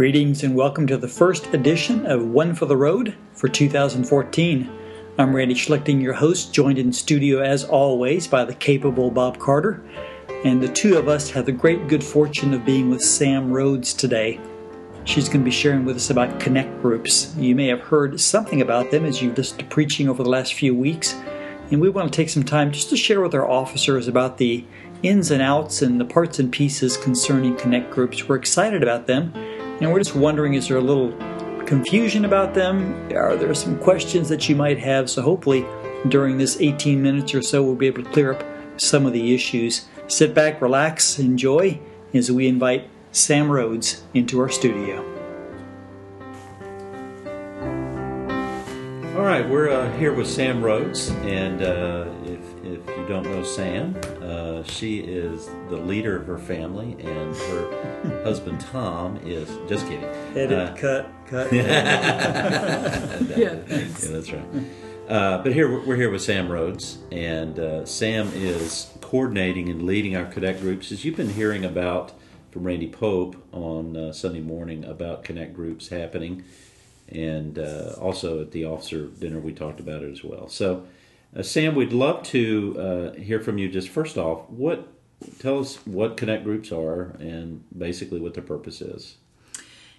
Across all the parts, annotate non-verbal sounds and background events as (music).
Greetings and welcome to the first edition of One for the Road for 2014. I'm Randy Schlichting, your host, joined in studio as always by the capable Bob Carter. And the two of us have the great good fortune of being with Sam Rhodes today. She's going to be sharing with us about connect groups. You may have heard something about them as you've listened to preaching over the last few weeks. And we want to take some time just to share with our officers about the ins and outs and the parts and pieces concerning connect groups. We're excited about them and we're just wondering is there a little confusion about them? Are there some questions that you might have? So, hopefully, during this 18 minutes or so, we'll be able to clear up some of the issues. Sit back, relax, enjoy as we invite Sam Rhodes into our studio. All right, we're uh, here with Sam Rhodes, and uh, don't know Sam, uh, she is the leader of her family, and her (laughs) husband Tom is just kidding. Edit, uh, cut, cut. (laughs) yeah, yeah, that's right. Uh, but here we're here with Sam Rhodes, and uh, Sam is coordinating and leading our connect groups. As you've been hearing about from Randy Pope on uh, Sunday morning about connect groups happening, and uh, also at the officer dinner we talked about it as well. So. Uh, Sam, we'd love to uh, hear from you. Just first off, what tell us what connect groups are and basically what their purpose is.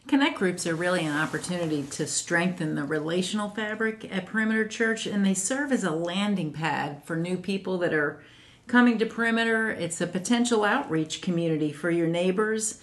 Connect groups are really an opportunity to strengthen the relational fabric at Perimeter Church, and they serve as a landing pad for new people that are coming to Perimeter. It's a potential outreach community for your neighbors,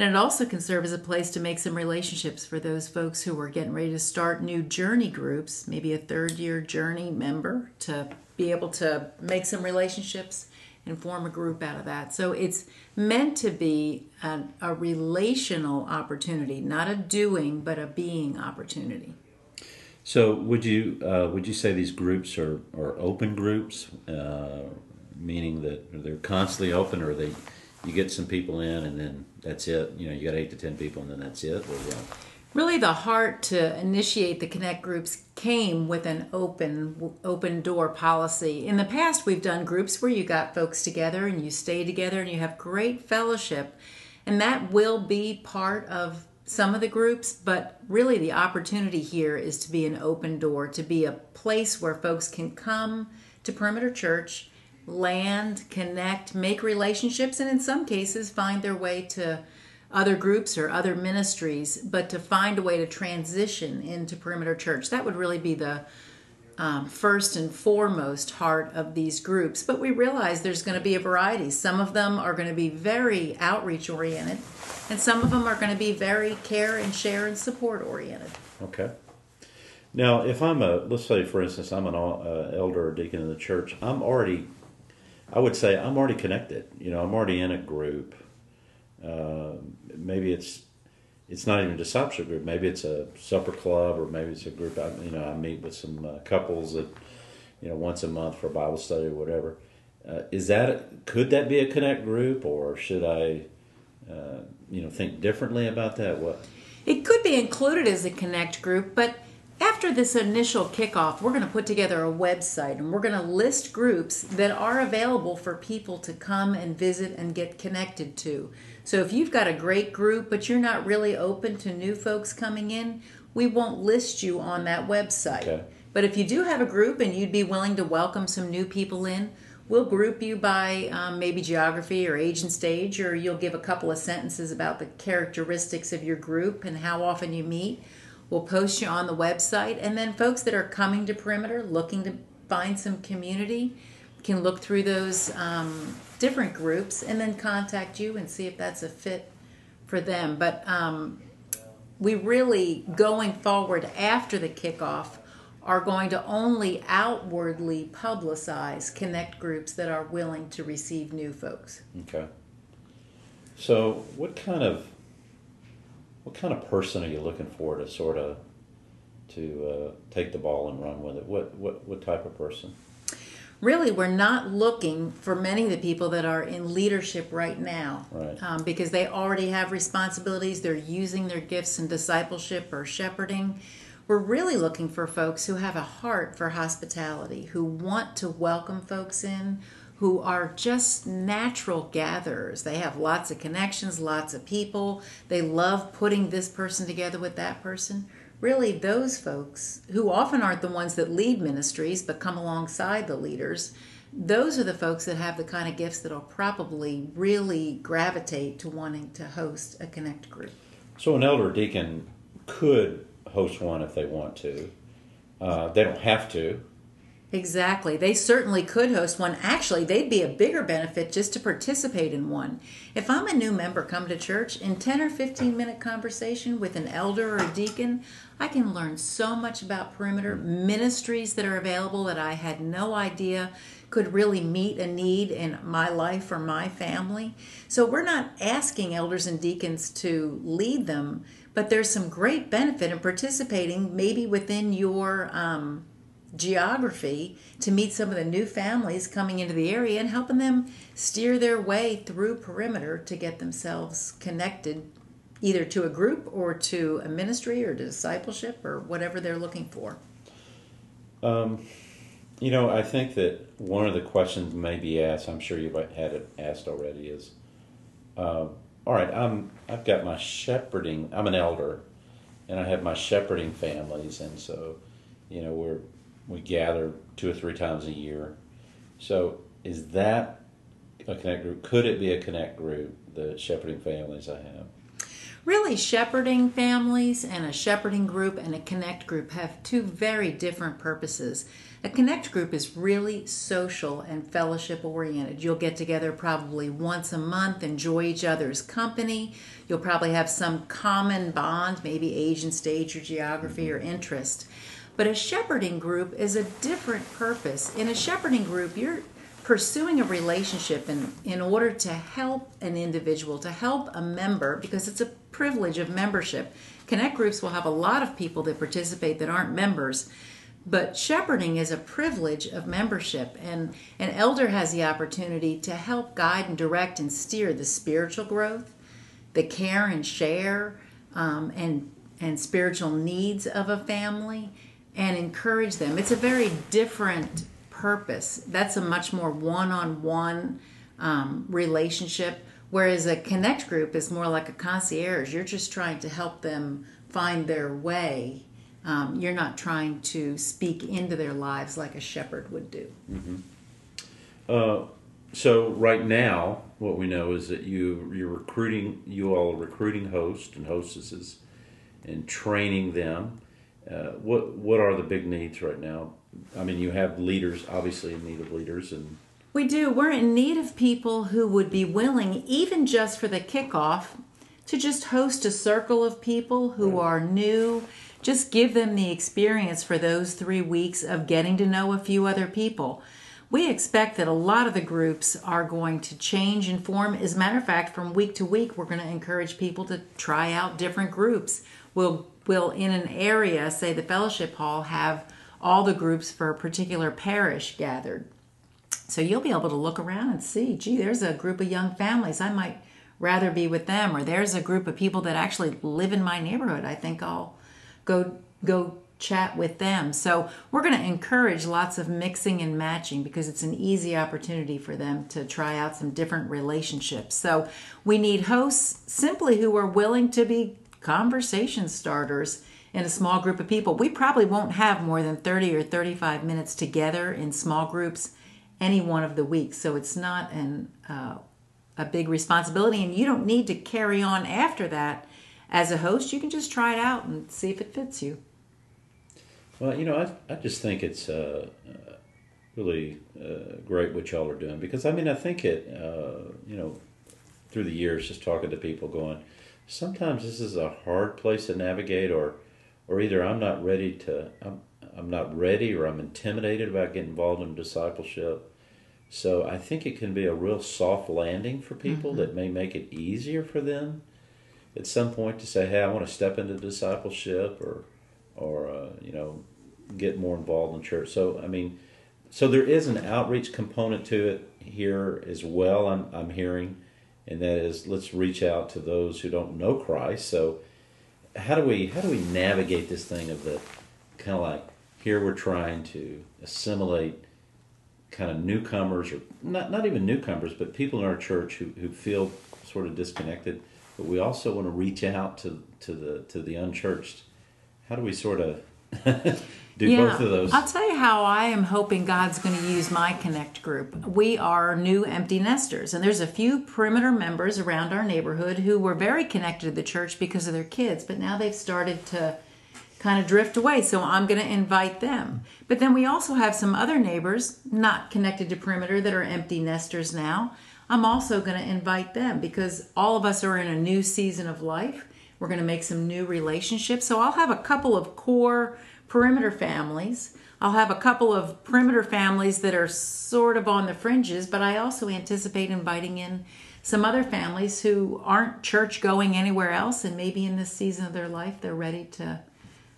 and it also can serve as a place to make some relationships for those folks who are getting ready to start new journey groups, maybe a third year journey member, to be able to make some relationships and form a group out of that. So it's meant to be a, relational opportunity, not a doing, but a being opportunity. So would you uh, would you say these groups are, are open groups, uh, meaning that they're constantly open, or they you get some people in and then that's it? You know, you got eight to ten people and then that's it. Really the heart to initiate the connect groups came with an open open door policy in the past we've done groups where you got folks together and you stay together and you have great fellowship and that will be part of some of the groups but really the opportunity here is to be an open door to be a place where folks can come to perimeter church land connect make relationships and in some cases find their way to other groups or other ministries, but to find a way to transition into Perimeter Church. That would really be the um, first and foremost heart of these groups. But we realize there's going to be a variety. Some of them are going to be very outreach oriented, and some of them are going to be very care and share and support oriented. Okay. Now, if I'm a, let's say for instance, I'm an uh, elder or deacon in the church, I'm already, I would say I'm already connected. You know, I'm already in a group. Uh, maybe it's it's not even a discipleship group. Maybe it's a supper club, or maybe it's a group. I, you know, I meet with some uh, couples that you know once a month for Bible study or whatever. Uh, is that could that be a connect group, or should I, uh, you know, think differently about that? What it could be included as a connect group, but after this initial kickoff, we're going to put together a website and we're going to list groups that are available for people to come and visit and get connected to. So if you've got a great group, but you're not really open to new folks coming in, we won't list you on that website. Okay. But if you do have a group and you'd be willing to welcome some new people in, we'll group you by um, maybe geography or age and stage, or you'll give a couple of sentences about the characteristics of your group and how often you meet We'll post you on the website. And then folks that are coming to Perimeter looking to find some community can look through those um, different groups and then contact you and see if that's a fit for them. But um, we really, going forward after the kickoff, are going to only outwardly publicize connect groups that are willing to receive new folks. Okay. So, what kind of what kind of person are you looking for to sort of to uh, take the ball and run with it? What what what type of person? Really, we're not looking for many of the people that are in leadership right now, right. Um, because they already have responsibilities. They're using their gifts in discipleship or shepherding. We're really looking for folks who have a heart for hospitality, who want to welcome folks in, who are just natural gatherers. They have lots of connections, lots of people. They love putting this person together with that person. Really, those folks who often aren't the ones that lead ministries but come alongside the leaders, those are the folks that have the kind of gifts that'll probably really gravitate to wanting to host a connect group. So, an elder deacon could host one if they want to. Uh, they don't have to. Exactly. They certainly could host one. Actually, they'd be a bigger benefit just to participate in one. If I'm a new member come to church, in 10 or 15 minute conversation with an elder or deacon, I can learn so much about perimeter ministries that are available that I had no idea could really meet a need in my life or my family. So we're not asking elders and deacons to lead them, but there's some great benefit in participating maybe within your um, geography to meet some of the new families coming into the area and helping them steer their way through perimeter to get themselves connected either to a group or to a ministry or discipleship or whatever they're looking for. Um, you know, I think that one of the questions may be asked. I'm sure you've had it asked already. Is uh, all right. I'm I've got my shepherding. I'm an elder, and I have my shepherding families, and so you know we're we gather two or three times a year. So is that a connect group? Could it be a connect group? The shepherding families I have. Really, shepherding families and a shepherding group and a connect group have two very different purposes. A connect group is really social and fellowship oriented. You'll get together probably once a month, enjoy each other's company. You'll probably have some common bond, maybe age and stage or geography or mm-hmm. interest. But a shepherding group is a different purpose. In a shepherding group, you're pursuing a relationship in, in order to help an individual, to help a member, because it's a privilege of membership. Connect groups will have a lot of people that participate that aren't members. But shepherding is a privilege of membership, and an elder has the opportunity to help guide and direct and steer the spiritual growth, the care and share, um, and and spiritual needs of a family and encourage them. It's a very different purpose. That's a much more one on one relationship, whereas a connect group is more like a concierge. You're just trying to help them find their way. Um, you're not trying to speak into their lives like a shepherd would do. Mm-hmm. Uh, so right now, what we know is that you you're recruiting you all are recruiting hosts and hostesses and training them uh, what what are the big needs right now? I mean, you have leaders, obviously in need of leaders, and we do. We're in need of people who would be willing, even just for the kickoff, to just host a circle of people who right. are new. Just give them the experience for those three weeks of getting to know a few other people. We expect that a lot of the groups are going to change and form. As a matter of fact, from week to week, we're going to encourage people to try out different groups. We'll will in an area, say the fellowship hall, have all the groups for a particular parish gathered. So you'll be able to look around and see, gee, there's a group of young families. I might rather be with them, or there's a group of people that actually live in my neighborhood. I think I'll go go chat with them. So we're going to encourage lots of mixing and matching because it's an easy opportunity for them to try out some different relationships. So we need hosts simply who are willing to be conversation starters in a small group of people. We probably won't have more than 30 or 35 minutes together in small groups any one of the weeks. So it's not an, uh, a big responsibility, and you don't need to carry on after that as a host. You can just try it out and see if it fits you. Well, you know, I, I just think it's uh, uh, really uh, great what y'all are doing because, I mean, I think it, uh, you know, through the years, just talking to people going, sometimes this is a hard place to navigate or or either I'm not ready to I'm, I'm not ready or I'm intimidated about getting involved in discipleship. So I think it can be a real soft landing for people mm-hmm. that may make it easier for them at some point to say, "Hey, I want to step into discipleship," or, or uh, you know, get more involved in church. So I mean, so there is an outreach component to it here as well. I'm I'm hearing, and that is let's reach out to those who don't know Christ. So how do we how do we navigate this thing of the kind of like here we're trying to assimilate kind of newcomers or not not even newcomers, but people in our church who, who feel sort of disconnected. But we also want to reach out to to the to the unchurched. How do we sort of (laughs) do both of those? I'll tell you how I am hoping God's going to use my Connect group. We are new empty nesters, and there's a few perimeter members around our neighborhood who were very connected to the church because of their kids, but now they've started to kind of drift away. So I'm going to invite them. But then we also have some other neighbors not connected to perimeter that are empty nesters now. I'm also going to invite them because all of us are in a new season of life. We're going to make some new relationships. So I'll have a couple of core perimeter families. I'll have a couple of perimeter families that are sort of on the fringes, but I also anticipate inviting in some other families who aren't church going anywhere else and maybe in this season of their life they're ready to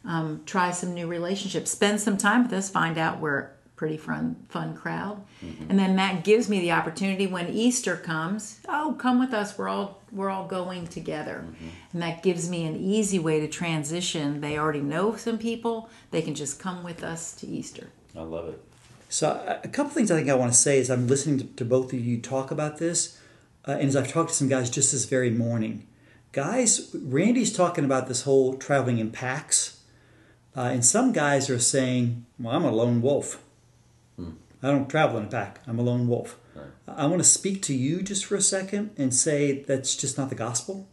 um, try some new relationships spend some time with us find out we're pretty fun fun crowd. Mm-hmm. and then that gives me the opportunity when easter comes oh come with us we're all we're all going together. Mm-hmm. and that gives me an easy way to transition. They already know some people they can just come with us to easter. I love it. So a couple things i think i want to say is i'm listening to, to both of you talk about this uh, and as i've talked to some guys just this very morning. Guys randy's talking about this whole traveling in packs uh, and some guys are saying well i'm a lone wolf I don't travel in a pack. I'm a lone wolf. Right. I want to speak to you just for a second and say that's just not the gospel.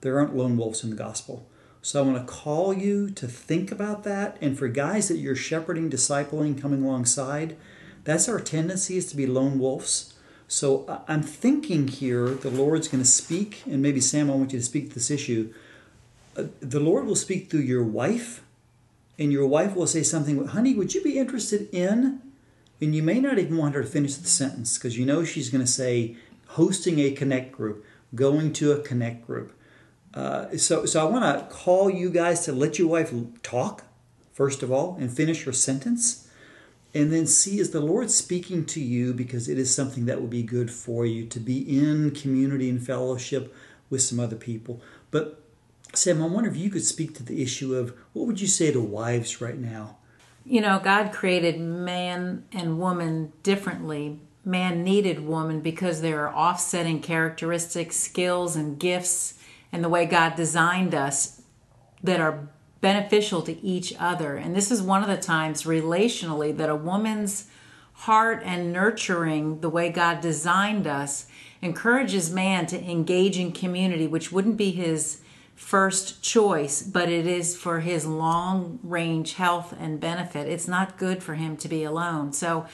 There aren't lone wolves in the gospel. So I want to call you to think about that. And for guys that you're shepherding, discipling, coming alongside, that's our tendency is to be lone wolves. So I'm thinking here the Lord's going to speak, and maybe Sam, I want you to speak to this issue. Uh, the Lord will speak through your wife, and your wife will say something, honey, would you be interested in? And you may not even want her to finish the sentence because you know she's going to say hosting a connect group, going to a connect group. Uh, so, so I want to call you guys to let your wife talk, first of all, and finish her sentence. And then see is the Lord speaking to you because it is something that will be good for you to be in community and fellowship with some other people. But Sam, I wonder if you could speak to the issue of what would you say to wives right now? You know, God created man and woman differently. Man needed woman because there are offsetting characteristics, skills, and gifts, and the way God designed us that are beneficial to each other. And this is one of the times relationally that a woman's heart and nurturing the way God designed us encourages man to engage in community, which wouldn't be his first choice, but it is for his long range health and benefit. It's not good for him to be alone. So,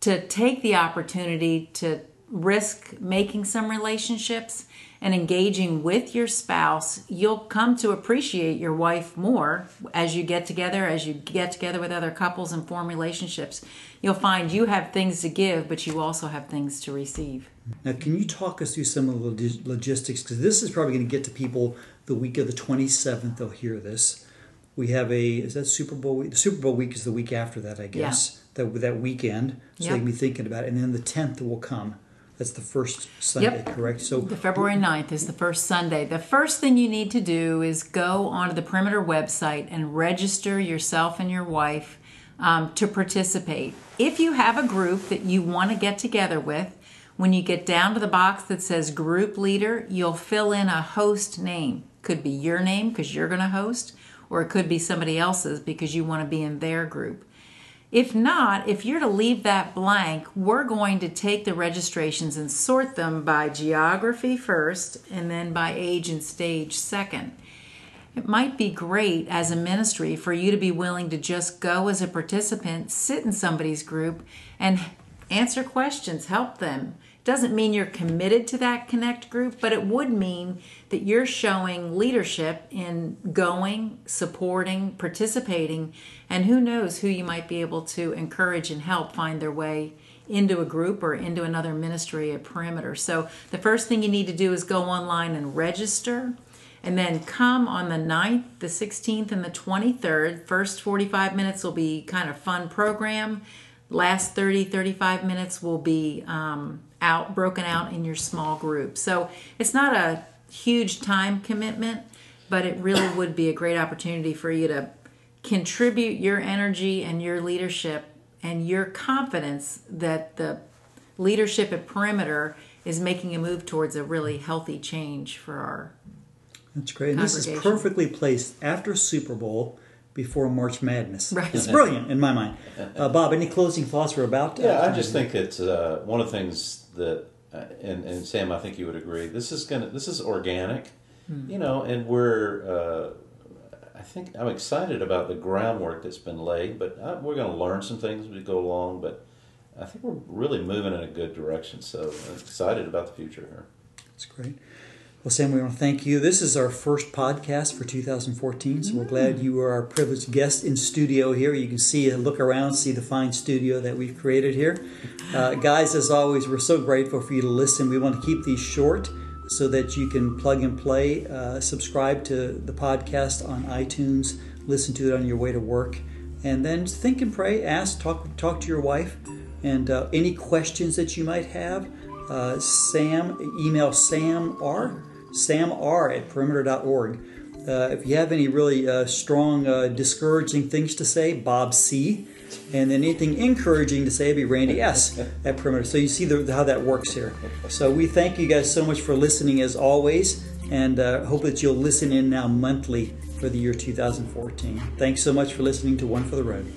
to take the opportunity to risk making some relationships and engaging with your spouse, you'll come to appreciate your wife more as you get together, as you get together with other couples and form relationships. You'll find you have things to give, but you also have things to receive. Now, can you talk us through some of the logistics? Because this is probably going to get to people the week of the 27th. They'll hear this. We have a, is that Super Bowl week? The Super Bowl week is the week after that, I guess. Yeah. That, that weekend. So yep. they can be thinking about it. And then the 10th will come. That's the first Sunday, yep. correct? So the February 9th is the first Sunday. The first thing you need to do is go onto the Perimeter website and register yourself and your wife um, to participate. If you have a group that you want to get together with, when you get down to the box that says group leader, you'll fill in a host name. Could be your name because you're going to host, or it could be somebody else's because you want to be in their group. If not, if you're to leave that blank, we're going to take the registrations and sort them by geography first and then by age and stage second. It might be great as a ministry for you to be willing to just go as a participant, sit in somebody's group, and answer questions, help them. Doesn't mean you're committed to that connect group, but it would mean that you're showing leadership in going, supporting, participating, and who knows who you might be able to encourage and help find their way into a group or into another ministry at Perimeter. So the first thing you need to do is go online and register. And then come on the 9th, the 16th, and the 23rd. First 45 minutes will be kind of fun program. Last 30, 35 minutes will be um, out, broken out in your small group. So it's not a huge time commitment, but it really (coughs) would be a great opportunity for you to contribute your energy and your leadership and your confidence that the leadership at Perimeter is making a move towards a really healthy change for our. That's great. And this is perfectly placed after Super Bowl before March Madness. Right. It's brilliant in my mind. Uh, Bob, any closing thoughts? We're about. Yeah, I just think it's uh, one of the things that, uh, and, and Sam, I think you would agree. This is gonna, this is organic, you know, and we're. Uh, I think I'm excited about the groundwork that's been laid, but uh, we're going to learn some things as we go along. But I think we're really moving in a good direction. So I'm excited about the future here. That's great. Well, Sam, we want to thank you. This is our first podcast for 2014, so we're glad you are our privileged guest in studio here. You can see, look around, see the fine studio that we've created here. Uh, guys, as always, we're so grateful for you to listen. We want to keep these short so that you can plug and play, uh, subscribe to the podcast on iTunes, listen to it on your way to work, and then think and pray, ask, talk, talk to your wife, and uh, any questions that you might have. Uh, Sam, email Sam R. Sam R at perimeter.org. Uh, if you have any really uh, strong, uh, discouraging things to say, Bob C. And then anything encouraging to say, be Randy S. at perimeter. So you see the, how that works here. So we thank you guys so much for listening as always, and uh, hope that you'll listen in now monthly for the year 2014. Thanks so much for listening to One for the Road.